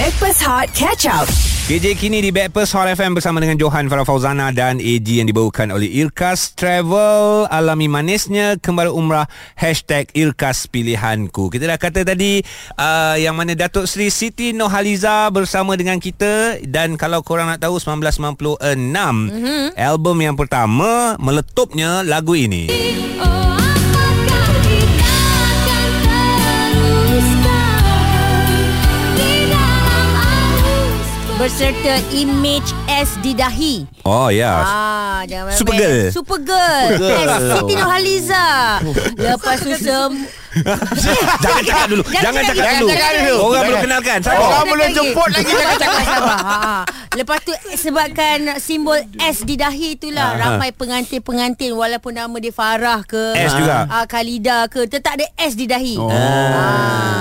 Backpass Hot Catch Up. KJ kini di Backpast Hot FM bersama dengan Johan Farah Fauzana dan AG yang dibawakan oleh Irkas Travel. Alami manisnya kembali umrah Hashtag Irkas Pilihanku. Kita dah kata tadi uh, yang mana Datuk Seri Siti Nohaliza bersama dengan kita dan kalau korang nak tahu 1996 mm-hmm. album yang pertama meletupnya lagu ini. Oh, Berserta image S di dahi. Oh ya. Ah, jangan Supergirl. Supergirl. Supergirl. S Siti Nurhaliza. Lepas tu sem Jangan cakap dulu. Jangan cakap dulu. cakap dulu. Orang belum kenalkan. Orang belum jemput lagi jangan cakap. Sabar. Ha, ha. Lepas tu sebabkan simbol S di dahi itulah Ha, ramai pengantin-pengantin walaupun nama dia Farah ke S juga. Khalida ke tetap ada S di dahi. Oh.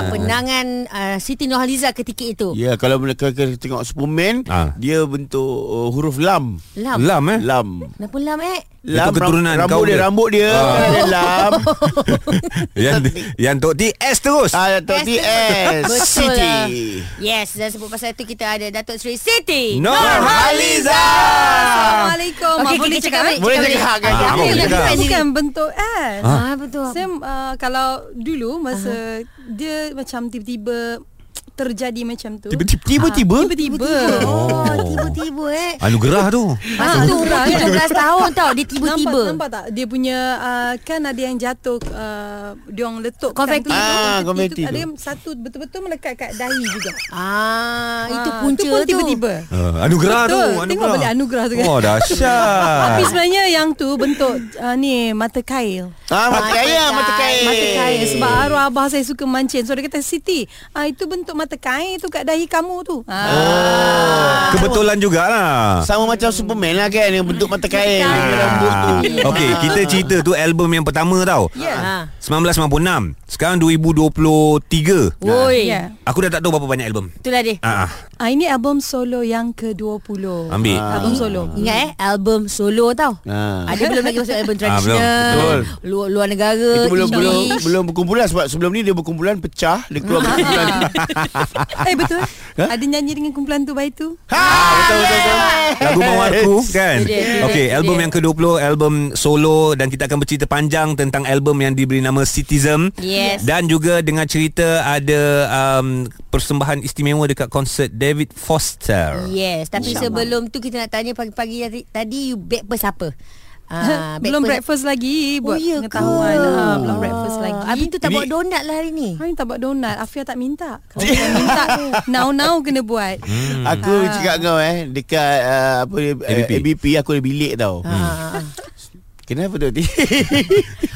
Penangan ah, Siti Nurhaliza ketika itu. Ya, kalau mereka tengok Superman, dia bentuk uh, huruf lam. Lam. Lam eh. Lam. Kenapa lam eh? Lam keturunan ram- kau rambut dia, ke? rambut dia Ah. ada lam. Yang yang Tok T S terus. Ah, Tok T S Betul City. lah. Yes, dan sebut pasal itu kita ada Datuk Seri Siti. Nurhaliza. Assalamualaikum. Mak, boleh cakap cakap? Boleh cakap cakap kan? Ah, boleh yang cakap. bukan ni? Bukan bentuk S. Ah, betul. Saya uh, kalau dulu masa dia macam tiba-tiba terjadi macam tu. Tiba-tiba? Tiba-tiba? Ah, Tiba-tiba. Oh, tiba-tiba eh. Anugerah tu. Masa tu umur Ah, 17 tahun tau Dia tiba-tiba Nampak, nampak tak dia punya uh, kan ada yang jatuh uh, dia orang letup Konfeti tu. Ah, konfeti ada tu. yang satu betul-betul melekat kat dahi juga. Ah, itu punca tu pun tu tiba-tiba. Uh, anugerah Betul. tu. Tengok balik anugerah tu kan. Oh dahsyat. Tapi sebenarnya yang tu bentuk uh, ni mata kail. Ah, mata kail, mata kail. Mata kail Sebab arwah abah saya suka mancing So dia kata Siti ah, Itu bentuk mata kail tu Kat dahi kamu tu ah. Kebetulan jugalah. Sama macam Superman lah kan Yang bentuk mata kail. Dengan rambut tu Okey, kita cerita tu album yang pertama tau. Ya Ah. 1996. Sekarang 2023. Woi Ya Aku dah tak tahu berapa banyak album. Itulah dia Ah, ah. ah, Ini album solo yang ke-20 ambil. Album solo Ingat eh Album solo tau Ah. Ada belum lagi masuk album belum. tradisional Betul. luar, luar negara Itu belum belum belum berkumpulan sebab sebelum ni dia berkumpulan pecah dia keluar berkumpulan. Eh betul. Ada nyanyi dengan kumpulan tu baik tu ha betul betul betul. Lagu Mawarku kan? Okey itu album yang ke-20 Album solo Dan kita akan bercerita panjang Tentang album yang diberi nama Citizen. Yes. Dan juga dengan cerita Ada um, Persembahan istimewa Dekat konsert David Foster. Yes Tapi sebelum tu Kita nak tanya pagi-pagi tadi, tadi You breakfast apa? Ah, Belum breakfast lagi Oh Buat ya pengetahuan ke? ah, Belum breakfast lagi Habis tu tak Ini- bawa donat lah hari ni Hari tak buat donat Afia tak minta Kalau minta Now-now kena buat Hmm. Aku cakap kau eh dekat uh, apa dia ABP. ABP. Aku ada bilik tau. Ah. Kenapa tu?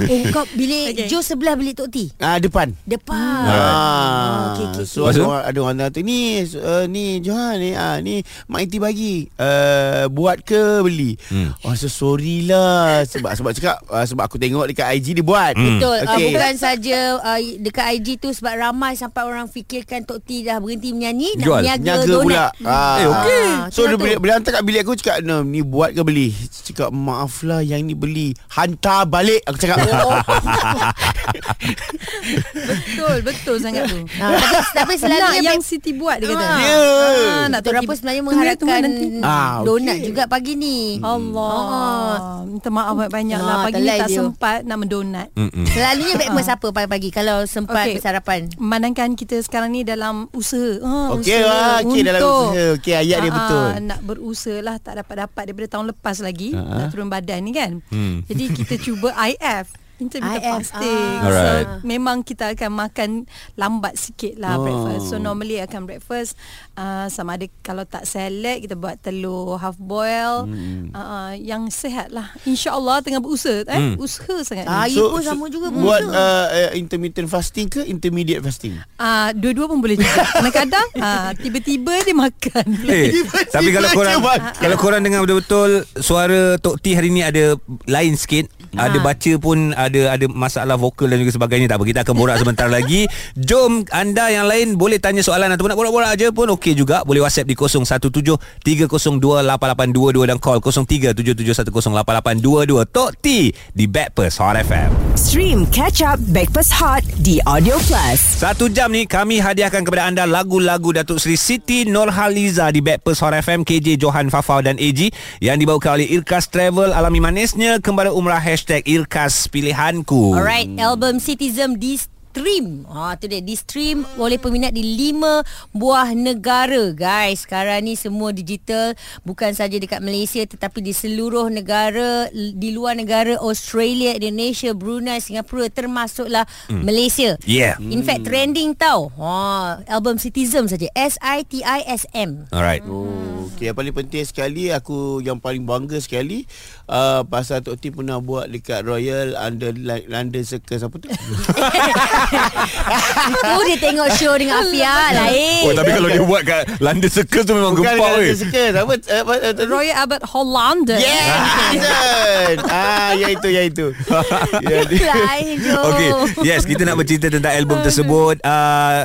Eh kau bilik Okay. okay. Jo sebelah bilik Tok T ah depan. Depan Ah, okey, okey, so Lepas ada tu? orang, ada orang kata ni uh, ni Johan ni ah ni Mak Iti bagi uh, buat ke beli. Hmm. Hmm. Oh so sorry lah sebab sebab cakap uh, sebab aku tengok dekat IG dia buat. Hmm. Betul okay. uh. Bukan saja uh, Dekat IG tu Sebab ramai Sampai orang fikirkan Tok T dah berhenti menyanyi Jual. Nak niaga, Niaga donat pula. Ah. Eh, okey. So dia bila hantar kat bilik aku cakap no, ni buat ke beli? Cakap maaf lah yang ni beli. Hantar balik aku cakap. Oh. Betul Betul sangat tu Ah, tapi, tapi Nak selalunya yang Siti buat dia kata Ah. Ya. Ah, nak tahu apa sebenarnya mengharapkan. Ah, okey. donat juga pagi ni. Allah Minta maaf banyak-banyak Ah, lah Pagi ni tak dia. sempat Nak mendonat Mm-mm. Selalunya breakfast apa pagi-pagi kalau sempat Okey. bersarapan? Memandangkan kita sekarang ni dalam usaha ah, Okey lah, okey dalam usaha. Okey, ayat dia ah, betul. Nak berusaha lah Tak dapat-dapat daripada tahun lepas lagi Ah, ah. Nak turun badan ni kan Hmm. Jadi kita cuba IF Intermittent IF, fasting ah. Alright. So memang kita akan makan Lambat sikit lah Oh. breakfast So normally akan breakfast uh, Sama ada Kalau tak salad Kita buat telur half boil Hmm. uh, Yang sehat lah InsyaAllah tengah berusaha eh? Hmm. Usaha sangat Ah, ni you pun sama juga Buat berusaha. uh, uh, intermittent fasting ke intermediate fasting? Ah, dua-dua pun boleh juga. Kadang-kadang ah, tiba-tiba dia makan. Eh, tapi kalau korang kalau korang dengar betul-betul suara Tok T hari ni ada lain sikit. Ada baca pun Ada ada masalah vokal Dan juga sebagainya. Tak apa Kita akan borak sebentar lagi. Jom anda yang lain Boleh tanya soalan Ataupun nak borak-borak aja pun Okey juga. Boleh whatsapp di 017-302-8822 Dan call 03-7710-8822 Tok T Di Backpast Hot FM Stream Catch Up Backpass Hot di Audio Plus. Satu jam ni kami hadiahkan kepada anda lagu-lagu Datuk Seri Siti Nurhaliza di Backpast Hot FM KJ Johan Fafau dan AG yang dibawakan oleh Irkas Travel. Alami manisnya kembali umrah hashtag Irkas Pilihanku. Alright, album Citizen di stream. Ha tu dia di stream oleh peminat di lima buah negara guys. Sekarang ni semua digital bukan saja dekat Malaysia tetapi di seluruh negara di luar negara Australia, Indonesia, Brunei, Singapura termasuklah hmm. Malaysia. Yeah. In fact trending tau. Ha album Citizen saja S I T I S M. Alright. Oh, okay. Yang paling penting sekali Aku yang paling bangga sekali uh, Pasal Tok T pernah buat Dekat Royal Under London Circus Apa tu? tu dia tengok show dengan Afia lain. Oh tapi kalau dia buat kat London Circus tu memang Bukan gempak weh. London Circus Apa? apa, apa, apa Royal Albert. Yeah London Ah, yang itu Yang itu itu. Lain je. Okey, yes, kita nak bercerita tentang album tersebut. Uh,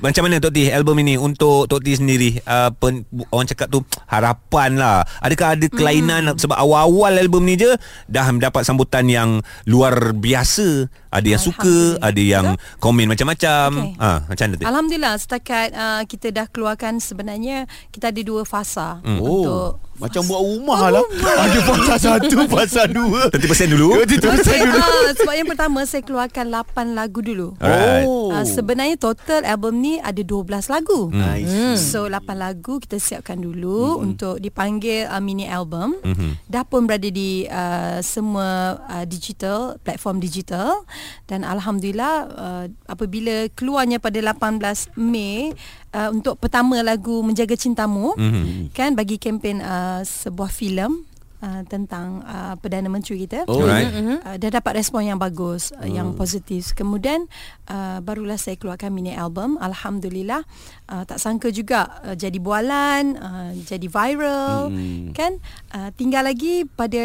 macam mana Tok T album ini untuk Tok T sendiri? Uh, pen, orang cakap tu harapan lah. Adakah ada kelainan hmm. sebab awal-awal album ni je dah mendapat sambutan yang luar biasa? Ada yang suka ada yang komen macam-macam. Okey. ah macam mana tu? Alhamdulillah setakat uh, kita dah keluarkan sebenarnya kita ada dua fasa Hmm. Oh. untuk Macam buat rumah lah Ada fasa satu Fasa dua 30% dulu 30% dulu uh, sebab yang pertama saya keluarkan 8 lagu dulu. Alright. Oh Uh, sebenarnya total album ni ada 12 lagu. Nice Hmm. So 8 lagu kita siapkan dulu mm-hmm. untuk dipanggil uh, mini album. Mm-hmm. Dah pun berada di uh, semua uh, digital platform digital dan alhamdulillah uh, apabila keluarnya pada 18 Mei uh, untuk pertama lagu Menjaga Cintamu Mhm. kan bagi kempen uh, sebuah filem uh, tentang uh, Perdana Menteri kita. Oh, Alright. Uh, dah dapat respon yang bagus uh, yang positif. Kemudian uh, barulah saya keluarkan mini album. Alhamdulillah uh, tak sangka juga uh, jadi bualan, uh, jadi viral Hmm. kan. Uh, tinggal lagi pada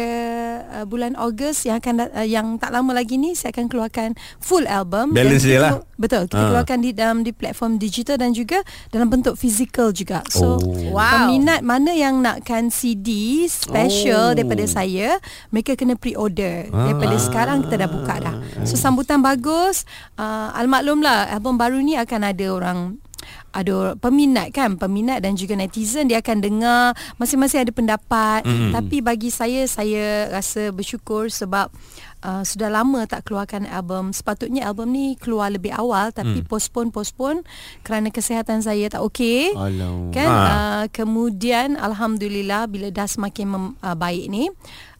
uh, bulan Ogos yang akan uh, yang tak lama lagi ni saya akan keluarkan full album. Balance dia lah. Betul. Kita Ah. keluarkan di dalam di platform digital dan juga dalam bentuk fizikal juga. So Oh. Wow. peminat mana yang nakkan CD special Oh. Daripada saya, mereka kena pre-order. Ah. Daripada sekarang kita dah buka dah. So sambutan bagus. Uh, almaklumlah album baru ni akan ada orang ada peminat kan peminat dan juga netizen dia akan dengar masing-masing ada pendapat Mm. tapi bagi saya saya rasa bersyukur sebab uh, sudah lama tak keluarkan album sepatutnya album ni keluar lebih awal tapi Mm. postpone postpone kerana kesihatan saya tak okey kan Ah. uh, kemudian alhamdulillah bila dah semakin mem, uh, baik ni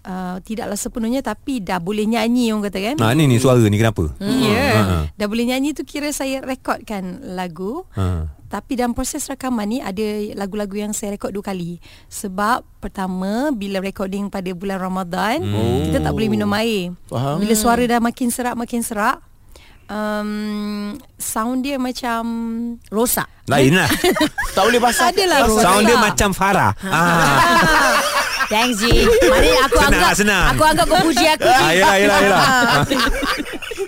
uh, tidaklah sepenuhnya tapi dah boleh nyanyi orang kata kan Nah ni ni suara ni kenapa? Ya yeah. Ha. Dah boleh nyanyi tu kira saya rekodkan lagu Ha. tapi dalam proses rakaman ni ada lagu-lagu yang saya rekod dua kali. Sebab pertama bila recording pada bulan Ramadan, Hmm. kita tak boleh minum air. Faham. Bila suara dah makin serak makin serak, um, sound dia macam Rosak. Lain lah Tak boleh basah Adalah rosak. Sound dia macam Farah ah. Thanks Ji. Mari aku Senang anggap senang. aku anggap kau puji aku. ah yelah yelah yelah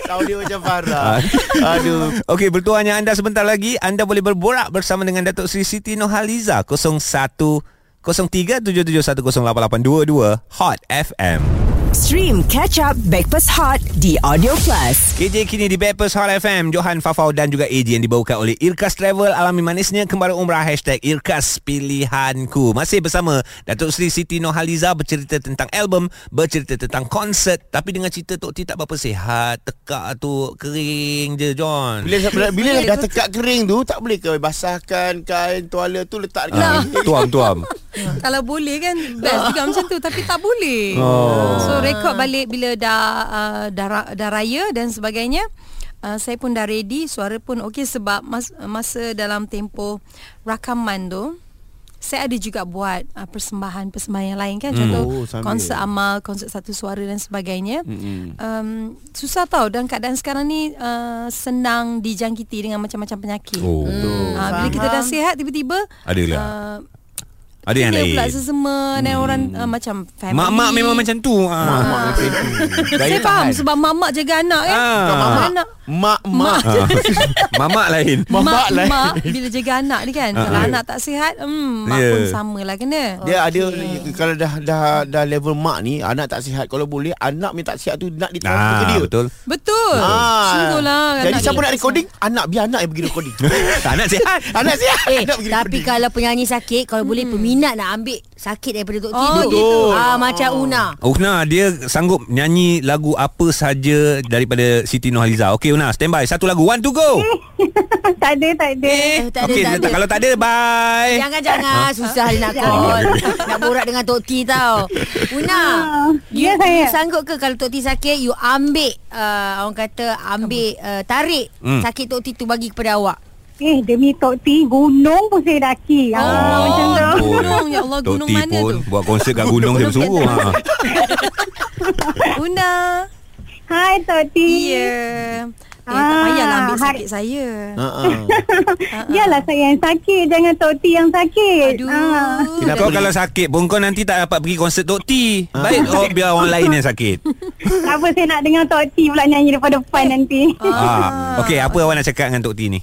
dia macam Farah Aduh Okey, bertuahnya anda sebentar lagi anda boleh berborak bersama dengan Datuk Sri Siti Nohaliza 01 0377108822 Hot FM. Stream Catch Up Backpass Hot di Audio Plus. KJ kini di Backpast Hot FM Johan Fafau dan juga AJ yang dibawakan oleh Irkas Travel. Alami manisnya kembali umrah Hashtag Irkas Pilihanku. Masih bersama Datuk Sri Siti Nohaliza Bercerita tentang album Bercerita tentang konsert. Tapi dengan cerita Tok T tak berapa sihat Tekak tu kering je John. Bila, bila, bila dah tekak kering tu Tak boleh ke? Basahkan kain tuala tu letak dekat Ah, Tuam-tuam kalau boleh kan best juga macam tu tapi tak boleh. Oh. So rekod balik bila dah uh, dah, dah raya dan sebagainya. Uh, saya pun dah ready, suara pun okey sebab mas, masa dalam tempoh rakaman tu saya ada juga buat uh, persembahan-persembahan yang lain kan contoh Oh, sambil. konsert amal, konsert satu suara dan sebagainya. Mm-mm. Um, susah tau dan keadaan sekarang ni uh, senang dijangkiti dengan macam-macam penyakit. Oh Uh, bila kita dah sihat tiba-tiba Adalah uh, Ada yang Dia lain. pula sesama Dan orang uh, macam family Mak-mak memang macam tu. Ah. Mak macam tu. Saya faham tahan. Sebab mak-mak jaga anak kan Ah. Mak anak Mak mak. Mamak lain. Mamak mak, lah. mak bila jaga anak ni kan Kalau Ah. anak tak sihat hmm, Mak Ya. pun sama lah kena Dia ada kalau dah dah dah level mak ni anak tak sihat kalau boleh anak ni tak sihat tu nak ditransfer ke Ah, dia. betul. Betul Ah. Sungguhlah Jadi anak siapa nak recording? Anak biar anak yang pergi recording. tak nak sihat. anak sihat. Eh, anak tapi recording. kalau penyanyi sakit, kalau boleh peminat nak ambil sakit daripada Tok T Oh, tu. gitu. Ah, macam Una. Una dia sanggup nyanyi lagu apa saja daripada Siti Nurhaliza. Okey Una, standby. Satu lagu. One to go. tak ada, tak ada. Eh, tak ada, Okey, tak ada. kalau tak ada bye. Jangan-jangan Susah dia nak call Nak borak dengan Tok T tau Una Ah, You, ya, saya. you sanggup ke Kalau Tok T sakit You ambil uh, Orang kata Ambil uh, Tarik Hmm. Sakit Tok T tu Bagi kepada awak Eh, demi Tok T, gunung pun saya daki. Ah, macam tu. Oh, gunung. Ya Allah, Tok gunung T mana pun tu? buat konsert kat gunung saya bersuruh. Ha. Una Hai, Tok T. Ya Eh, tak Ah, payahlah ambil hai. sakit saya Ha ah. Yalah saya yang sakit, jangan Tok T yang sakit. Aduh Ah. Kenapa? Kau kalau sakit pun kau nanti tak dapat pergi konsert Tok T. Baik oh, biar orang lain yang sakit. Tak apa, saya nak dengar Tok T pula nyanyi depan depan nanti. Ah. Okey, apa awak nak cakap dengan Tok T ni?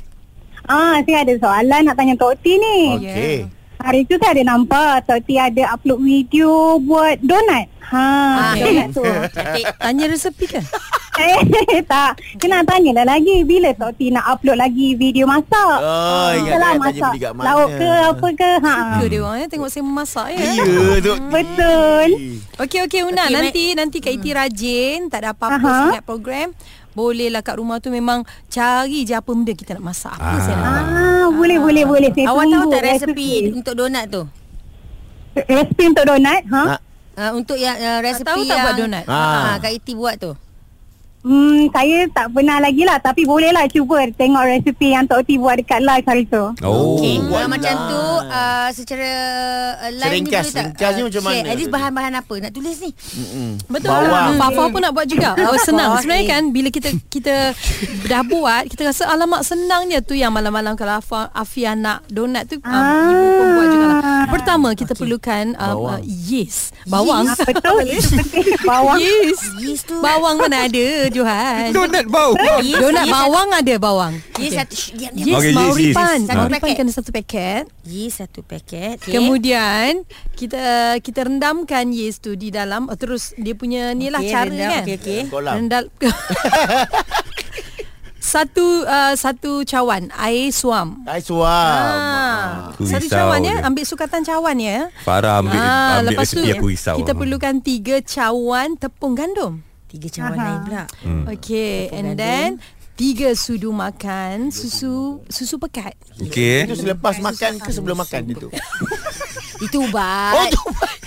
Ah, saya ada soalan nak tanya Tok T ni. Okey. Hari tu saya ada nampak Tok T ada upload video buat donat. Ha, Ah, donat tu. Cantik Tanya resepi ke? eh, tak. Kena tanya dah lagi bila Tok T nak upload lagi video masak. Oh, ingat Yalah, kan tanya masak beli kat mana. lauk ke apa ke. Ha. Ke dia orang ya Tengok saya memasak ya Ya, Tok T. Betul. Okey okey Una Okey, nanti nanti Kak Iti rajin tak ada apa-apa sangat program. Bolehlah kat rumah tu memang cari je apa benda kita nak masak. Apa Ah. saya nak masak. Ah, boleh boleh boleh. Saya Awak tahu tak resepi Untuk donat tu Resepi untuk donat, ha? Ha? uh, Untuk yang uh, resepi tahu tak yang buat donat? Ah. Kak Iti buat tu Hmm, saya tak pernah lagi lah Tapi bolehlah cuba tengok resepi yang Tok T buat dekat live hari tu Oh. Okey, buat kalau macam live. tu uh, secara uh, live Seringkas, ni boleh tak? seringkasnya macam share. mana At least bahan-bahan apa nak tulis ni? Mm-mm. Betul. Bawang. Hmm. Fafa pun nak buat juga. Oh senang. Sebenarnya kan bila kita kita dah buat, kita rasa alamak senangnya tu yang malam-malam kalau Afia, Afia nak donat tu ah. ibu pun buat juga lah. Pertama kita okay. perlukan uh, uh, yeast. Bawang. Betul, Bawang Yeast. Bawang mana ada Johan. Donat bau. Yeast, Donat yeast bawang ada bawang. Yeast satu shh, diam diam. Yes, Okey, okay, yes, yes. Mauripan. Satu paket. kena satu paket. Yeast satu paket. Okay. Kemudian kita kita rendamkan yeast tu di dalam oh, terus dia punya ni lah Okey, cara rendam. kan. Okey, okey. Kolam. Rendal satu uh, satu cawan air suam. Ai suam. Ah, Aku satu cawan dia. ya, ambil sukatan cawan ya. Farah ambil, Ah, ambil lepas tu aku risau. kita perlukan tiga cawan tepung gandum. Tiga cawan Aha. lain pula. Hmm. Okey, Tepung and gandum. then tiga sudu makan susu susu pekat. Okey. Itu selepas makan ke sebelum makan itu? Itu ubat. Oh, tu.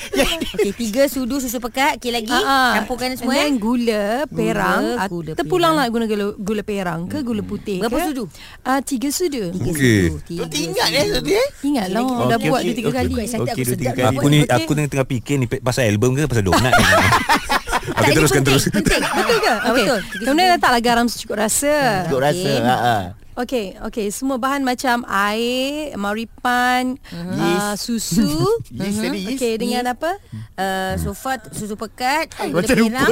Okey, tiga sudu susu pekat. Okey lagi. Ah. Campurkan semua. And then eh. gula perang Gula, ah, gula Terpulanglah perang. guna gula, gula perang ke gula putih Berapa ke sudu? Ah, Tiga sudu Tiga Okey. sudu. Tiga Tu ingat eh tadi eh? Ingat lah Okey, Dah okey, buat okey, dia tiga okey. kali excited, Okey, aku dua, tiga kali. Aku ni aku tengah, tengah fikir ni pasal album ke pasal donat ni. Tak, Okey ini teruskan penting, terus. Penting. Betul ke? Ah, Okey. Betul. Kemudian letaklah garam secukup rasa Ikut rasa. Ha ah. Okey, okey. Semua bahan macam air, mauripan, uh, susu. Yeast tadi, yeast. Okey, dengan apa? Uh, sofa susu pekat gula Macam lupa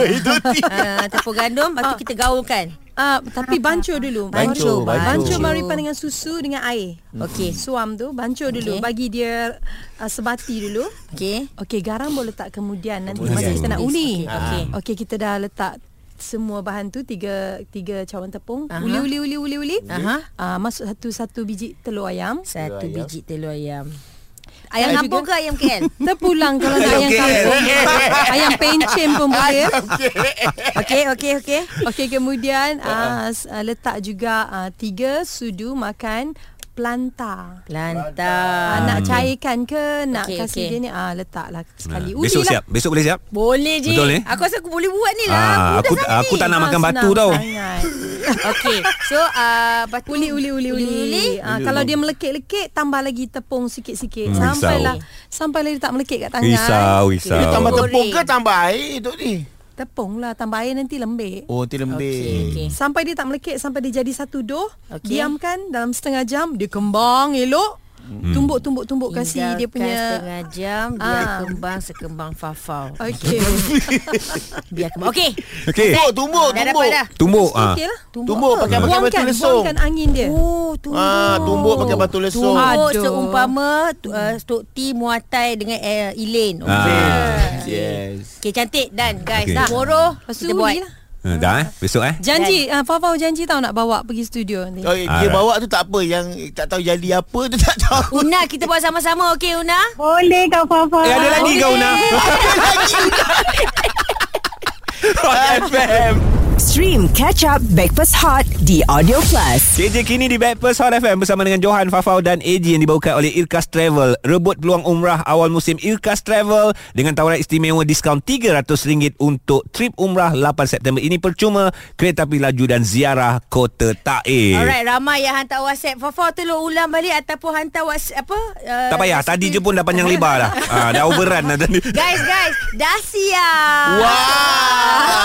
Ti. uh, tepung gandum lepas tu kita gaulkan Ah, tapi bancur dulu. Bancur, Bancur, bancur. mauripan dengan susu dengan air. Okey. Suam tu bancur dulu. Okey. Bagi dia uh, sebati dulu. okey Okey, garam boleh letak kemudian nanti Kemudian. masa kita nak uli. Okey, okey. Okey, kita dah letak semua bahan tu tiga tiga cawan tepung. Aha. Uli uli uli uli uli. Aha. Ah, masuk satu satu biji telur ayam. satu ayam. biji telur ayam ayam kampung ke ayam KL Terpulang kalau nak ayam Ayam kampung. ayam pencen pun boleh. okey okey okey. Okey kemudian uh, letak juga uh, tiga sudu makan planta. Lantar Ah, nak cairkan ke nak Okey, kasih okey. dia ni ah letaklah sekali. Ha, besok Ulilah. siap. Besok boleh siap? Boleh je Betul, eh? Aku rasa aku boleh buat ni lah Ah, aku aku ni. tak nak Ah, makan batu senang tau. Okey So uh, lepas tu Uli uli uli uli. uli. Ah, kalau dia melekit-lekit tambah lagi tepung sikit-sikit Hmm, sampailah risau. sampailah dia tak melekit kat tangan. Risau, Dia risau. tambah Goreng. tepung ke tambah air tu ni? Tepung lah tambah air nanti lembik. Oh, ti lembik. Okey, okey. Sampai dia tak melekit Sampai dia jadi satu doh Okey. Diamkan dalam setengah jam Dia kembang elok hmm. Tumbuk tumbuk tumbuk kasi dia punya setengah jam Biar Ah. kembang sekembang fafau Okey. Biar kembang Okey Okey. Tumbuk, tumbuk, Dah tumbuk. dah Tumbuk ah. Okey lah. Tumbuk pakai pakai batu lesung. buangkan angin dia. Oh tumbuk Ah, tumbuk pakai batu lesung. Tumbuk Aduh. seumpama tu, uh, Stok tea muatai dengan uh, Elaine Ah. Ah. Yes. Okay cantik Dan guys Okey. okay. Tomorrow Lepas tu Kita buat lah. Ha, dah eh? Besok eh? Janji, uh, Fafau janji tahu nak bawa pergi studio nanti. Oh, dia Alright. bawa tu tak apa. Yang tak tahu jadi apa tu tak tahu. Una kita buat sama-sama Okey Una? Boleh Kak Fafa. Eh ada lagi kau nak Hot FM Stream Catch Up Backpass Hot di Audio Plus. KJ kini di Backpast Hot FM bersama dengan Johan, Fafau dan AG yang dibawakan oleh Irkas Travel. Rebut peluang umrah awal musim Irkas Travel dengan tawaran istimewa diskaun RM300 untuk trip umrah 8 September ini percuma, kereta api laju dan ziarah kota Taif. Alright ramai yang hantar WhatsApp Fafa tolong ulang balik Ataupun hantar WhatsApp Apa uh, Tak payah, tadi je pun dah panjang lebar dah. Ha, dah overrun dah tadi. Guys guys Dah siap Wow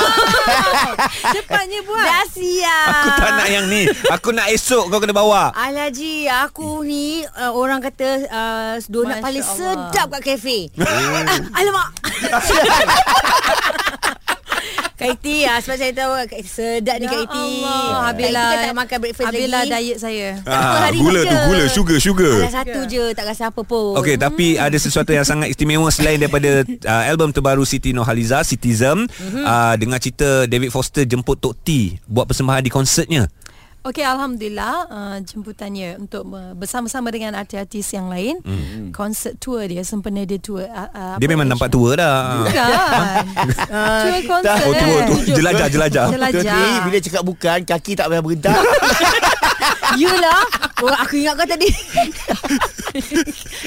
Cepatnya buat. Dah siap Aku tak nak yang ni. Aku nak esok kau kena bawa. Alaji, aku ni uh, orang kata uh, donat Masya paling Allah. sedap kat kafe. ah, alamak. Kak Iti ah, sebab saya tahu Iti sedap ni Ya Kak Iti. Allah, Kak habislah. Iti kan tak makan breakfast Habislah lagi. diet saya. Satu hari Ah, gula je. tu, gula, sugar, sugar. Alah satu je, tak rasa apa pun. Okey, tapi ada sesuatu yang sangat istimewa selain daripada uh, album terbaru Siti Nurhaliza, Citizen, mm-hmm. uh, dengan cerita David Foster jemput Tok T buat persembahan di konsertnya. Okey, alhamdulillah uh, jemputannya untuk uh, bersama-sama dengan artis-artis yang lain. Mm. Konsert tour dia sempena dia tour. Uh, uh, Dia memang nampak tua dah. Bukan. tour konsert. Oh, tua, kan? tua. Jelajah, jelajah. Jelajah. Bila cakap bukan Kaki tak payah berhentak Yelah. Oh, aku ingat kau tadi.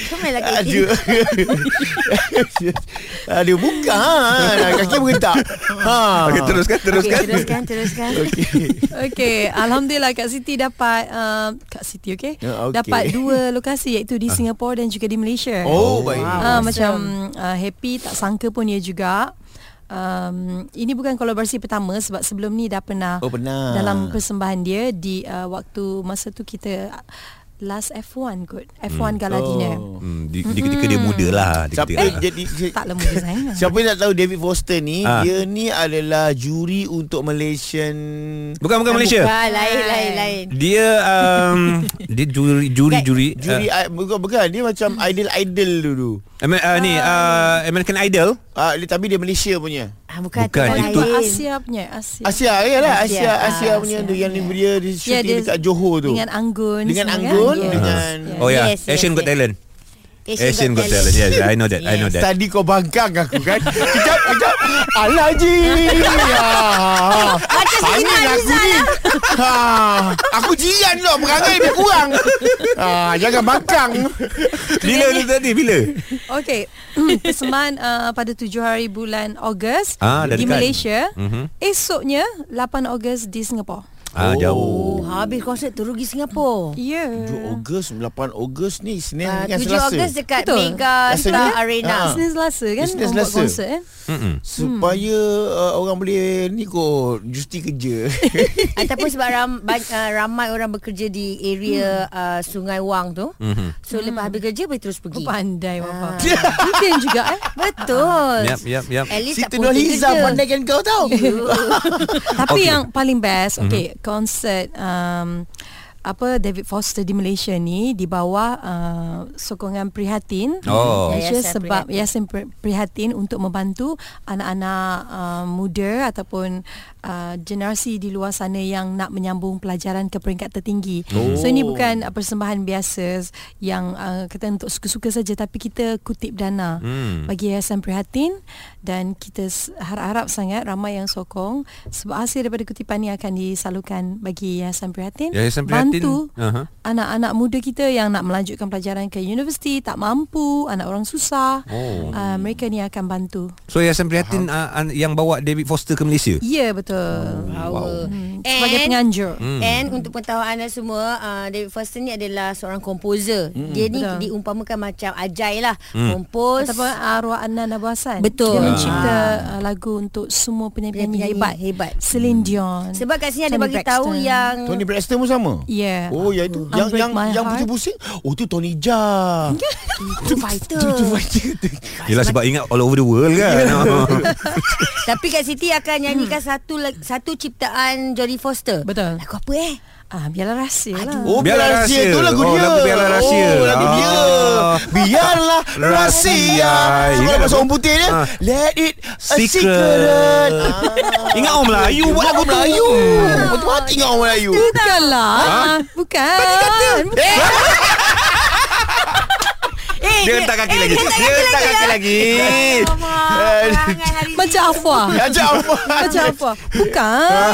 Kau main lagi. Aduh Aduh bukan Kaki berhentak ha. Okey, teruskan, teruskan. teruskan, teruskan. Okey, alhamdulillah Kak Siti dapat uh, Kak Siti okey. Ya, okey. Dapat dua lokasi iaitu di Singapura dan juga di Malaysia. Oh, baik Ah, awesome. macam uh, happy tak sangka pun dia juga. Um, ini bukan kolaborasi pertama sebab sebelum ni dah pernah Oh, pernah. dalam persembahan dia di uh, waktu masa tu kita last F1 kot. F1 Gala Dinner. Oh. Hmm, di, di ketika dia muda lah. Di Siapa ketika, jadi Tak lama muda sangat. Siapa yang tak tahu David Foster ni Ah. Dia ni adalah juri untuk Malaysian Bukan, bukan Malaysia. Bukan, lain, lain, lain. Dia um, dia juri juri juri, Juri uh, bukan, bukan Dia macam idol-idol dulu uh, uh, ni uh, American Idol. uh, dia, Tapi dia Malaysia punya Ah, bukan, Bukan, itu- lain. Asia punya Asia. Asia ya lah Asia. Asia Asia, Ah, punya Asia. tu Yang ni dia, dia Ya, shooting dia dekat Johor tu Dengan Anggun Dengan semua Anggun kan? Dengan Oh ya, Yes, yes, Asian Got yes. Talent. Asian, Asian Got Talent. Yes, I know that. I know that. Tadi kau bangkang aku kan Kejap kejap Alah Ji ya. Hanya aku ni ha. Aku jiran tau Perangai dia kurang ha, Jangan bangkang Bila tu tadi bila? Okey, persembahan uh, pada 7 hari bulan Ogos Ah, di dekat. Malaysia. Mhm. Esoknya 8 Ogos di Singapura. Ah Oh. jauh. Habis konsert tu rugi Singapura. Ya. Oh. 7 Ogos 8 Ogos ni Senin Uh, dengan 7 Selasa Ogos dekat Betul. Mega Selasa Star ni? Arena. Ah. Senin Selasa kan Senin Selasa. konsert kan. Mm-mm. Supaya uh, orang boleh ni kot Justi kerja Ataupun sebab ram, ba, uh, ramai orang bekerja di area uh, Sungai Wang tu. Mhm. So lepas habis kerja boleh terus pergi. Oh, pandai Ah. Wafat. Mungkin juga eh. Betul. Yap, yap, yap. At least tak Siti putus Nurhaliza kerja. pandaikan kau tau Tapi Okay. yang paling best okay konsert um, apa David Foster di Malaysia ni di bawah uh, sokongan prihatin Oh. Malaysia Yayasan sebab Prihatin. Yayasan Pri- Prihatin untuk membantu anak-anak uh, muda ataupun uh, generasi di luar sana yang nak menyambung pelajaran ke peringkat tertinggi. Oh. So ini bukan uh, persembahan biasa yang uh, kata untuk suka-suka saja tapi kita kutip dana Hmm. bagi Yayasan Prihatin dan kita harap-harap sangat ramai yang sokong sebab hasil daripada kutipan ini akan disalurkan bagi Yayasan Prihatin Yayasan Prihatin, bantu aha. anak-anak muda kita yang nak melanjutkan pelajaran ke universiti tak mampu anak orang susah Oh. uh, mereka ni akan bantu So Yayasan Prihatin uh, an- yang bawa David Foster ke Malaysia. ya betul Power. hmm. And- sebagai penganjur Hmm. And untuk pengetahuan anda semua uh, David Foster ni adalah seorang komposer Hmm. Dia ni Betul. diumpamakan macam Ajai lah Kompos ataupun arwah Anna Nabasan Betul. dia mencipta uh, lagu untuk semua penyanyi-penyanyi Penyanyi hebat hebat. Celine Dion Sebab kat sini ada Toni bagi tahu yang Tony Braxton pun sama Ya Yeah. Oh ya itu yang Unbreak yang My yang Heart. pusing-pusing. Oh tu Tony Jaa. Itu fighter. Tu fighter. Yelah sebab ingat all over the world kan oh. Tapi Kak Siti akan nyanyikan satu satu ciptaan Jodie Foster. Betul. Lagu apa eh? Ah, biarlah rahsia lah. Oh Biarlah rahsia Rahsia. tu lagu Oh, dia. lagu Biarlah Rahsia. Oh lagu dia. Ah. Biarlah rahsia. Sebab Ingat bahasa apa? orang putih dia. Ah. Let it a Secret. secret. Ingat orang Melayu buat lagu. Melayu. Betul hati dengan orang Melayu. Bukanlah. Ha? Bukan. Bukan. Eh, Dia hentak kaki lagi Dia hentak kaki lagi ni. Macam Afwa. Macam apa? Macam apa? Bukan.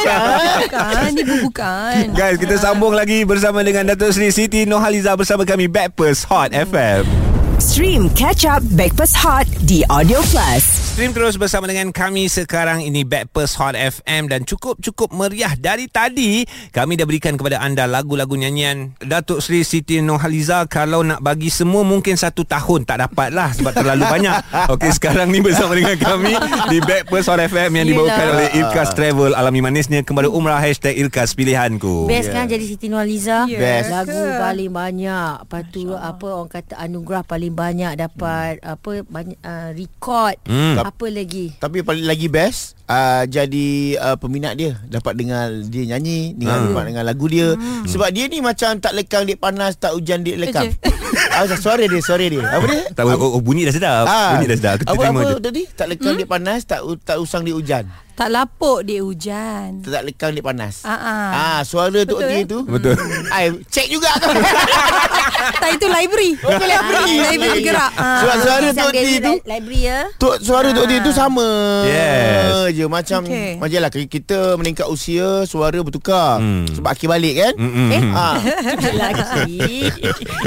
Bukan. Ini bukan. Guys kita sambung lagi Bersama dengan Datuk Seri Siti Nohaliza Bersama kami Backpers Hot FM Stream Catch Up Backpass Hot di Audio Plus. Stream terus bersama dengan kami sekarang. Ini Backpers Hot FM dan cukup-cukup meriah dari tadi. Kami dah berikan kepada anda lagu-lagu nyanyian Datuk Seri Siti Nohaliza. Kalau nak bagi semua mungkin satu tahun tak dapat lah sebab terlalu banyak. Okey sekarang ni bersama dengan kami di Backpers Hot FM yang dibawakan Yelah. oleh Irkas Travel. Alami manisnya kembali umrah hashtag Irkas pilihanku. Best kan jadi Siti Nurhaliza Best. Lagu paling banyak. Lepas tu apa orang kata anugerah paling banyak dapat apa banyak uh, record Hmm. apa lagi Tapi paling lagi best uh, Jadi uh, peminat dia Dapat dengar dia nyanyi Dengar Hmm. hmm. dengan lagu dia hmm. Sebab dia ni macam Tak lekang dia panas Tak hujan dia lekang ah, Suara dia Suara dia Apa dia? Tak, oh, oh, bunyi dah sedap Ah. Bunyi dah sedap Kita apa, terima apa je tadi? Tak lekang hmm? dia panas Tak tak usang dia hujan Tak lapuk dia hujan. Tak lekang dia panas Ah, ah. Ah, suara Tok Betul, T eh? tu Betul Ai, cek juga kan Tak itu library. Oh, tu library. library bergerak. Ah. Suara suara Kisah Tok T dia di tu li- Library ya Tok suara Tok T tu sama Yes. je macam Okey. macam lah kita meningkat usia suara bertukar Hmm. sebab akhir balik kan Mm-mm. Eh? ha. lagi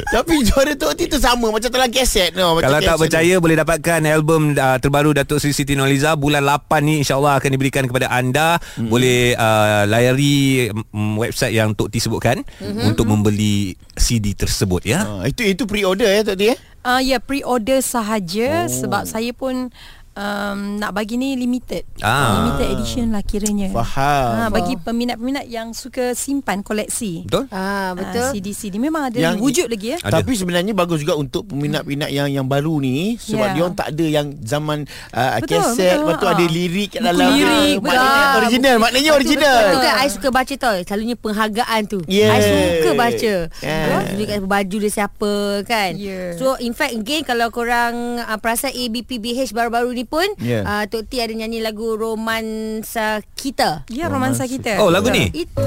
Tapi suara Tok T tu sama macam telah kaset no, macam Kalau tak percaya boleh dapatkan album uh, terbaru Datuk Seri Siti Nurhaliza bulan 8 ni insyaallah akan diberikan kepada anda. Mm-hmm. Boleh uh, layari um, website yang Tok T sebutkan mm-hmm. untuk membeli CD tersebut ya. Ha, itu itu pre-order ya Tok T eh? Ah ya pre-order sahaja oh. sebab saya pun um, nak bagi ni limited. Ah. Limited edition lah kiranya. Faham. Ha, bagi peminat-peminat yang suka simpan koleksi. Betul? ah Ah, betul CD-CD memang ada Yang- wujud lagi ya. Ada. Tapi sebenarnya bagus juga untuk peminat-peminat yang yang baru ni sebab Ya. dia orang tak ada yang zaman uh, Betul, kaset betul. lepas tu Ha. ada lirik kat dalam lirik, maknanya betul. original maknanya original Betul kan I suka baca tau Selalunya penghargaan tu Yeah. I suka baca Yeah. yeah. Tunjukkan baju dia siapa kan Yeah. So in fact again Kalau korang uh, Perasan ABPBH baru-baru ni pun Yeah. uh, Tok T ada nyanyi lagu Romansa Kita Ya romansa kita. Oh lagu ni. Itu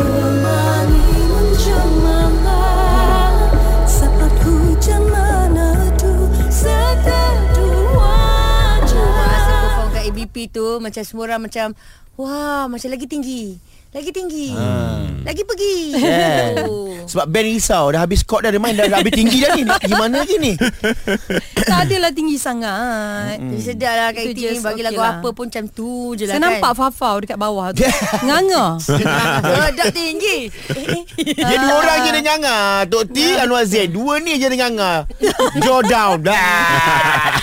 Saat wajah Masa perform kat ABP tu Macam semua orang macam Wah macam lagi tinggi Lagi tinggi Lagi pergi Yeah. oh. Sebab band risau Dah habis chord dah Dia main dah, dah habis tinggi dah ni Gimana lagi ni tak adalah tinggi sangat. Tapi sedap lah Kak Itu Iti ni just Bagi okay lagu lah. apa pun macam tu je lah Saya kan nampak Fafau dekat bawah tu. Nganga. Sedap tinggi Dia dua orang je dia nyanga Tok T Anwar Zain Dua ni je dia nyanga Jaw down Dah.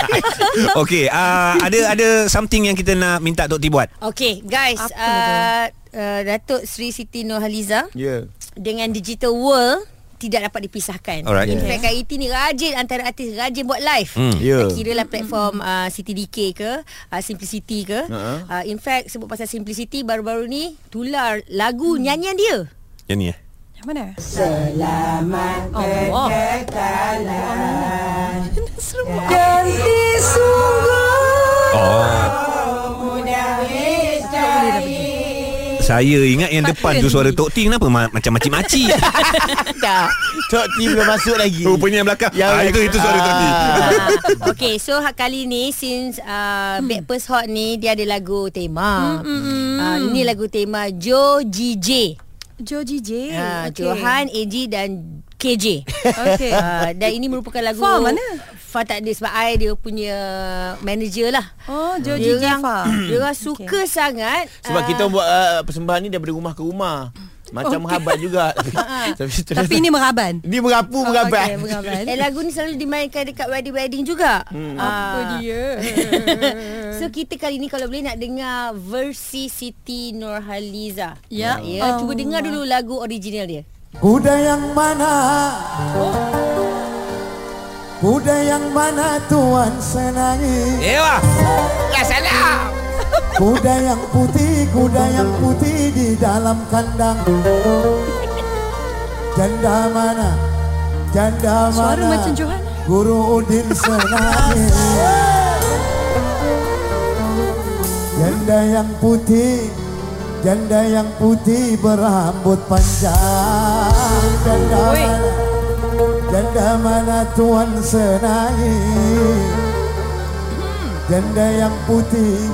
Okey, uh, ada ada something yang kita nak minta Tok T buat. Okay guys Apa uh, uh, Datuk Sri Siti Nurhaliza Ya Dengan Digital World tidak dapat dipisahkan. Alright. In fact Kak Iti ni rajin antara artis rajin buat live. Hmm. Ya. Kira lah platform uh, City DK ke, uh, Simplicity ke. Uh-huh. Uh, in fact sebut pasal Simplicity baru-baru ni tular lagu nyanyian dia. Yang ni eh. Yang mana? Allah. Oh. Saya ingat yang depan tu suara Tok T kenapa ma- macam makcik-makcik. Tak Tok T belum masuk lagi Rupanya yang belakang. Yang ah, itu itu suara Tok T. Ah. Ah, okay so ha- kali ni since uh, hmm. Backpast Hot ni dia ada lagu tema. Hmm, uh, ini lagu tema Joe GJ. Joji J. Uh, Okey. Johan, AG dan KJ. Okey. Uh, dan ini merupakan lagu Fah mana? Fah tak ada sebab I dia punya manager lah. Oh, Joji Dia orang, dia orang suka sangat. Sebab ah, kita buat uh, persembahan ni daripada rumah ke rumah Macam menghabat juga Tapi, Tapi ini meraban. Ni merapu merabat Okey, meraban. Eh lagu ni selalu dimainkan dekat wedding-wedding juga. Hmm. Apa dia? so kita kali ni kalau boleh nak dengar versi Siti Nurhaliza. Ya. Ya, Allah. cuba dengar dulu lagu original dia. Kuda yang mana Kuda yang mana Tuan senangi Ewa. Ya salah. Kuda yang putih Kuda yang putih di dalam kandang Janda mana Janda mana Suara macam Johan. Guru Udin senangi Janda yang putih Janda yang putih berambut panjang Janda Oi. mana Janda mana tuan senangi Janda yang putih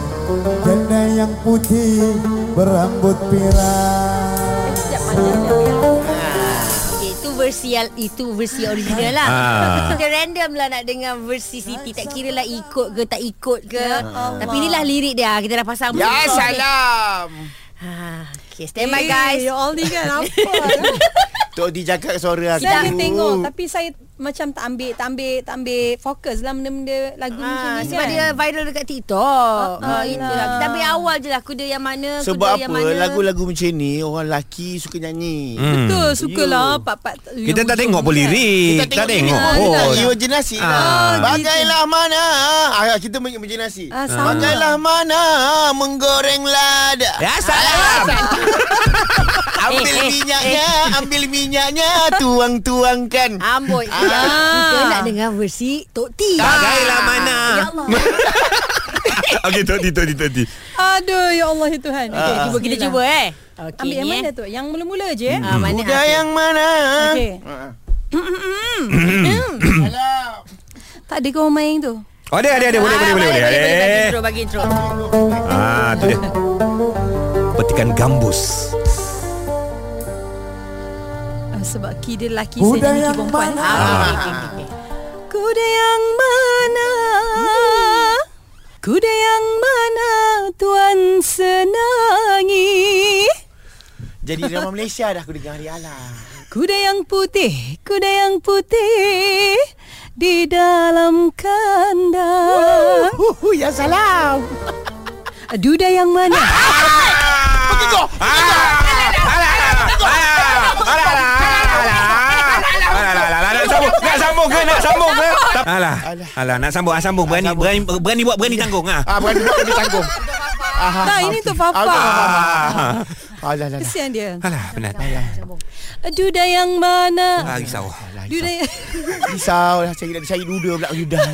Janda yang putih berambut pirang Okay, itu versi al- itu versi original lah. Ah. Kita random lah nak dengar versi Siti. Tak kira lah ikut ke tak ikut ke. Ya. Tapi inilah lirik dia. Kita dah pasang. Ya salam. Ha, okay, stand by guys. Eh, all ni kan apa? Tok Di cakap suara aku. saya tengok tapi saya macam tak ambil tak ambil tak ambil fokus lah benda-benda lagu macam Ha, ni sebab kan. dia viral dekat TikTok. Ha, Ah, itulah. Kita ambil awal je lah kuda yang mana, Sebab kuda yang apa mana. lagu-lagu macam ni orang lelaki suka nyanyi. Hmm. Betul sukalah You. pak-pak Kita tak tengok pun lirik. Tak tengok. Kita imajinasi Ah. lah. Bagailah mana ah, kita imajinasi. Ah, sama. Bagailah mana menggoreng lada. Ya salam. Ambil Eh, eh, minyaknya, ambil minyaknya, tuang-tuangkan. Amboi. Ah. Kita nak dengar versi Tok T. Bagailah mana. Ya Allah. Okey, Tok Ti, Tok Ti, Tok Ti. Aduh ya Allah ya Tuhan. Okay, cuba kita cuba eh. Okay, Ambil yang ni, mana eh. tu? Yang mula-mula je eh. Ah, mana? Kuda yang mana? Okey. Tak ada kau main tu. Oh, ada, ada, ada. Boleh, boleh, boleh. boleh. Bagi Eh. intro, bagi intro. Ah, tu dia. Petikan gambus. Ah, sebab key dia lelaki Kuda saya ni key yang perempuan. mana? Ah. Okay, okay, okay. Kuda yang mana? Kuda yang mana tuan senangi? Jadi drama Malaysia dah aku dengar hari alah. Kuda yang putih, kuda yang putih di dalam kandang. Huhu, ya salam. Duda yang mana? Nak sambung, nak sambung ke? Nak sambung ke? Alah, alah, nak sambung, ah, sambung. Berani, berani, berani buat, berani tanggung. Ah. Ah, bukan buat dia tanggung. Ah, Tak, ini tu Fafa. Ah. Alah, alah. Kesian dia. Alah, penat. Duda yang mana? Ah, risau. Duda yang... Risau lah Saya nak cari duda pula Yudan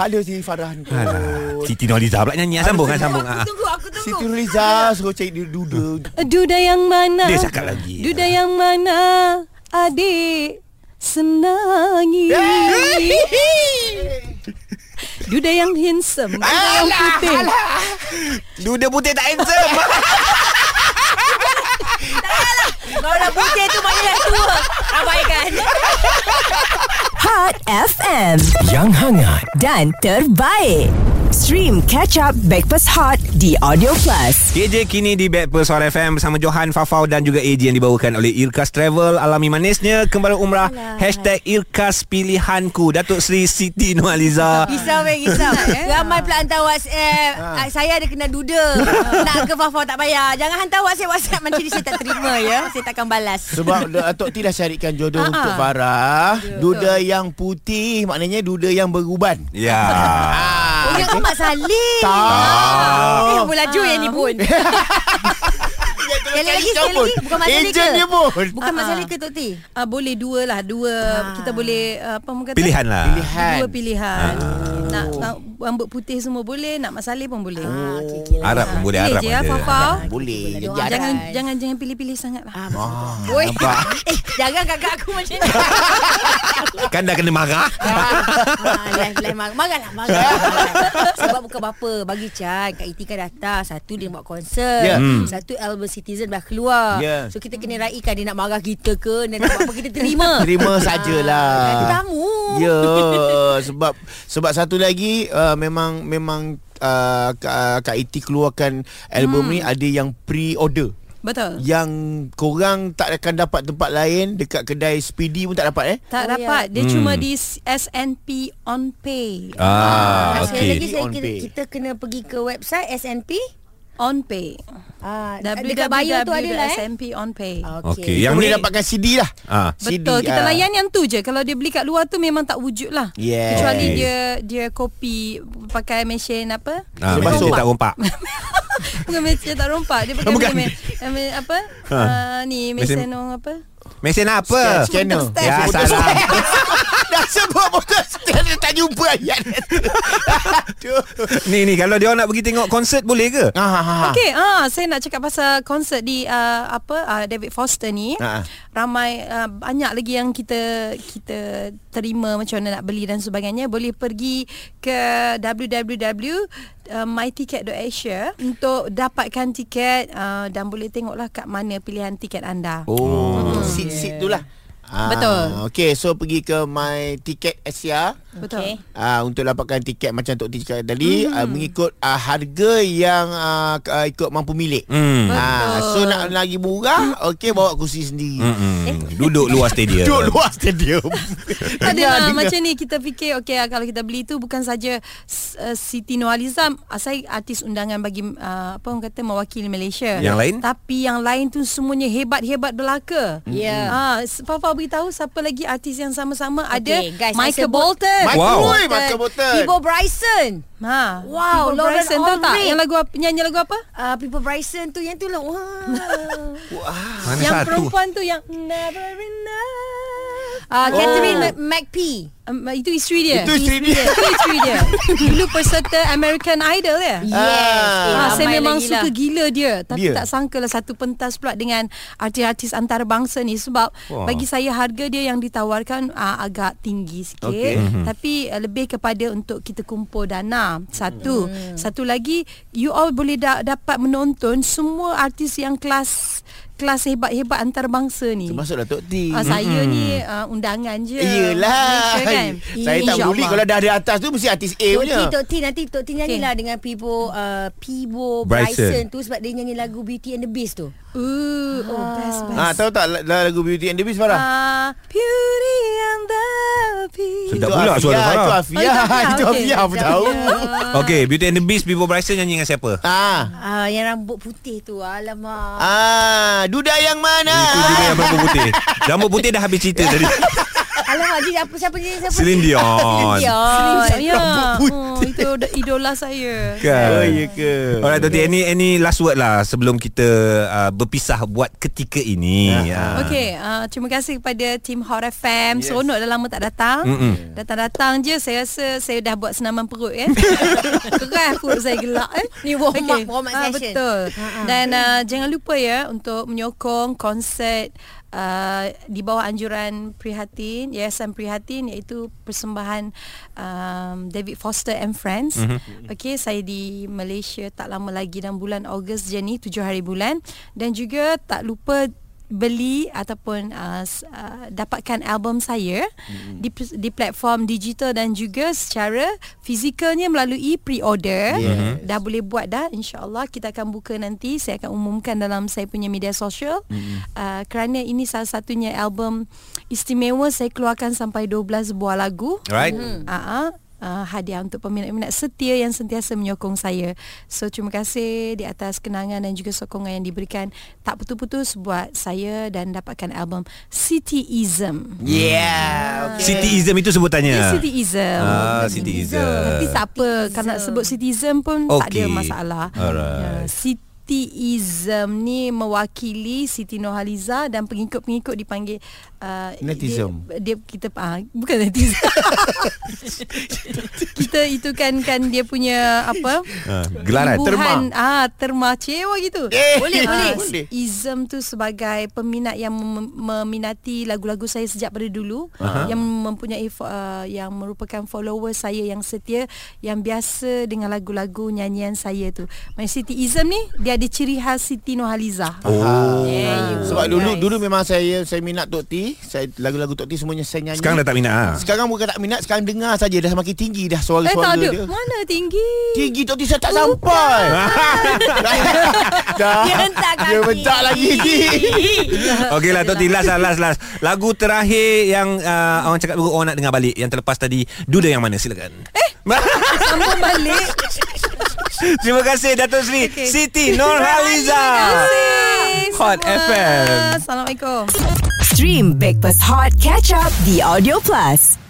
Halo Siti Farhan Alah, Siti Nurhaliza pula nyanyi. Ah, Sambung, ah, sambung. Ah. Tunggu, aku tunggu. Siti Nurhaliza Suruh cari duda Duda yang mana? Dia cakap lagi. Duda yang mana? Adik senangi. Duda yang handsome, duda yang putih. Duda putih tak handsome. Kau dah putih tu maknanya dah tua. Abaikan. Hot FM Yang hangat dan terbaik. Stream Catch Up Backpass Hot di Audio Plus. KJ kini di Backpast Hot FM bersama Johan Fafau dan juga AJ yang dibawakan oleh Irkas Travel. Alami manisnya kembali umrah. Hashtag Irkas Pilihanku. Datuk Seri Siti Nurhaliza. Risau weh risau Ramai pula hantar WhatsApp ah. Saya ada kena duda Nak ke Fafau tak payah Jangan hantar WhatsApp-WhatsApp Macam ni saya tak terima ya Saya takkan balas Sebab Datuk T dah carikan jodoh untuk Farah Duda yang putih Maknanya duda yang beruban Ya. Oh yang Mak Saleh Tak. Eh melaju yang ni pun Sekali lagi Sekali lagi Bukan Mak Saleh Ejen ke dia pun Bukan Mak Saleh ke Tok T Ah, boleh dua lah, dua kita boleh uh, apa orang kata? Pilihan lah. Pilihan Dua pilihan. Nak, nak rambut putih semua boleh, nak masalih pun boleh. ah, okay, okay. Arab pun boleh Arab je pun. Boleh Jadi Jangan jangan jangan pilih-pilih sangat lah. Nampak. Eh jangan kakak aku macam ni Kan dah kena marah. Ah, marah Marahlah marah Sebab bukan apa Bagi Chan Kak Iti kan datang Satu dia buat konsert Ya. Hmm. Satu album Citizen dah keluar Ya. So kita kena raikan Dia nak marah kita ke Dia nak apa Kita terima Terima sajalah Kita tamu Ya sebab sebab satu lagi uh, memang memang uh, Kak, Kak Iti keluarkan album Hmm. ni ada yang pre-order. Betul. Yang korang tak akan dapat tempat lain dekat kedai Speedy pun tak dapat eh? Tak Oh, dapat. Dia Hmm. cuma di SNP on pay. Ah, Sekali lagi okey. saya On kena, pay. kita kena pergi ke website SNP On Pay. Ah, dekat bio tu ada lah eh. SMP On Pay. Okey, Yang yang boleh ni dapatkan CD lah ah. CD, Betul, kita ah. layan yang tu je. Kalau dia beli kat luar tu memang tak wujud lah. Yes. Kecuali dia dia kopi pakai mesin apa? Ah, Dia mesin basuh. tak rompak. Bukan mesin tak rompak. Dia pakai Bukan. mesin, mesin apa? Ha. Uh, ni Mesin- mesin orang apa? Mesin apa? Scanner Ya, Foto salah. Dah sebut motor stand Dia tak jumpa ayat. Ni ni kalau dia nak pergi tengok konsert boleh ke? Ah, ah, ah. Okey, ah saya nak cakap pasal konsert di uh, apa uh, David Foster ni. Ha. Ramai uh, banyak lagi yang kita kita terima macam mana nak beli dan sebagainya. Boleh pergi ke www uh, myticket.asia untuk dapatkan tiket uh, dan boleh tengoklah kat mana pilihan tiket anda. Oh Seat-seat tu lah Ah, Betul. Okey, so pergi ke My Ticket Asia Betul. uh, untuk dapatkan tiket macam Tok T cakap tadi mm. uh, mengikut uh, harga yang uh, uh, ikut mampu milik. Hmm. Ah, so nak lagi murah, okey bawa kursi sendiri. Mm-mm. Duduk luar stadium. Duduk luar stadium. Tak ada lah. Macam ni kita fikir Okay kalau kita beli tu Bukan saja uh, Siti Nurhaliza uh, Saya artis undangan bagi uh, Apa orang kata Mewakili Malaysia Yang lain? Tapi yang lain tu Semuanya hebat-hebat belaka Ya. Ah, Fafa beritahu Siapa lagi artis yang sama-sama Okay, Ada guys, Michael Bolton Michael Wow. Boy, Michael Bolton. People Bryson. ha. Wow, People Lauren Bryson tahu tak. Yang lagu apa, nyanyi lagu apa Uh, People Bryson tu yang tu lah. Wah. Mana Yang satu? perempuan tu Yang Never enough Uh, Catherine Oh. Mac- McPhee. Um, Itu isteri dia Itu isteri dia. Itu isteri dia Dulu peserta American Idol ya Yes. Ah. Ha, saya memang suka lah. gila dia Tapi Dia? tak sangka lah Satu pentas pula Dengan artis-artis antarabangsa ni Sebab Wah. Bagi saya harga dia yang ditawarkan uh, Agak tinggi sikit okay. Tapi uh, lebih kepada Untuk kita kumpul dana Satu Satu lagi You all boleh da- dapat menonton Semua artis yang kelas Kelas hebat-hebat antarabangsa ni Termasuklah Tok T. uh, Saya ni uh, undangan je Iyalah. Malaysia kan Saya tak peduli kalau dah di atas tu mesti artis A punya. Tok T nanti Tok T nyanyilah dengan Pibo uh, Pibo Bryson. Bryson. tu sebab dia nyanyi lagu Beauty and the Beast tu. Ooh, oh best best Ah, tahu tak la- lagu Beauty and the Beast Farah? Ah, Beauty and the Beast. Sedap pula suara Farah. Itu Oh, Afia, itu Afia, itu. Afia aku tahu. Okey, Beauty and the Beast People Bryson nyanyi dengan siapa? Ah. Ah, yang rambut putih tu. Alamak. Ah, duda yang mana? Itu juga yang rambut putih. Rambut putih dah habis cerita tadi. Alamak, dia apa siapa dia siapa? Celine Dion. Celine Dion. Ya, oh, itu id- idola saya. Kan? Oh, ya ke? Alright, Toti, any, any last word lah sebelum kita uh, berpisah buat ketika ini. Ah. Okey, uh, terima kasih kepada tim Hot FM. Yes. Seronok dah lama tak datang. Mm-mm. Datang-datang je saya rasa saya dah buat senaman perut kan. Keras perut saya gelak eh. Ni warm up, Okey. warm up Ah, session. Betul. Ha. Dan uh, jangan lupa ya untuk menyokong konsert Uh, di bawah anjuran Prihatin Yayasan Prihatin iaitu persembahan um, David Foster and Friends. Mm-hmm. Okey, saya di Malaysia tak lama lagi dalam bulan Ogos je ni 7 hari bulan dan juga tak lupa beli ataupun uh, uh, dapatkan album saya mm-hmm. di di platform digital dan juga secara fizikalnya melalui pre-order Yes. dah boleh buat dah insyaallah kita akan buka nanti saya akan umumkan dalam saya punya media sosial mm-hmm. uh, kerana ini salah satunya album istimewa saya keluarkan sampai 12 buah lagu Alright. mm-hmm. uh, uh, hadiah untuk peminat-peminat setia yang sentiasa menyokong saya. So terima kasih di atas kenangan dan juga sokongan yang diberikan tak putus-putus buat saya dan dapatkan album Cityism. Yeah. Okay. Cityism itu sebutannya. Yeah. Cityism. Ah, Cityism. Tapi tak apa kalau nak sebut Cityism pun okay. tak ada masalah. Alright. Ya, Cityism ni mewakili Siti Nurhaliza dan pengikut-pengikut dipanggil uh, Netism. Dia, dia kita ah bukan netizen. kita itu kan kan dia punya apa? Ah, gelaran. Imbuhan, ah terma cewa gitu. Eh, boleh boleh. boleh. Ism tu sebagai peminat yang mem- meminati lagu-lagu saya sejak pada dulu uh-huh. yang mempunyai uh, yang merupakan follower saya yang setia yang biasa dengan lagu-lagu nyanyian saya tu. My Siti Ism ni dia ada ciri khas Siti Nurhaliza. Oh. You Sebab go, dulu dulu memang saya saya minat Tok T. Saya lagu-lagu Tok T semuanya saya nyanyi. Sekarang dah tak minat ah. Sekarang bukan tak minat, sekarang dengar saja dah semakin tinggi dah Eh tak suara-suara ada. dia. Mana tinggi? Tinggi Tok T saya tak sampai. dah. Dia hentak kaki. Dia bentak lagi. Okey lah Toti last lah last last Lagu terakhir yang uh, Orang cakap dulu Orang nak dengar balik Yang terlepas tadi Duda yang mana silakan Eh Sambung balik. Terima kasih Datuk Sri Okey. Siti Nurhaliza. Hot Semua. FM. Assalamualaikum. Stream Breakfast Hot Catch Up The Audio Plus.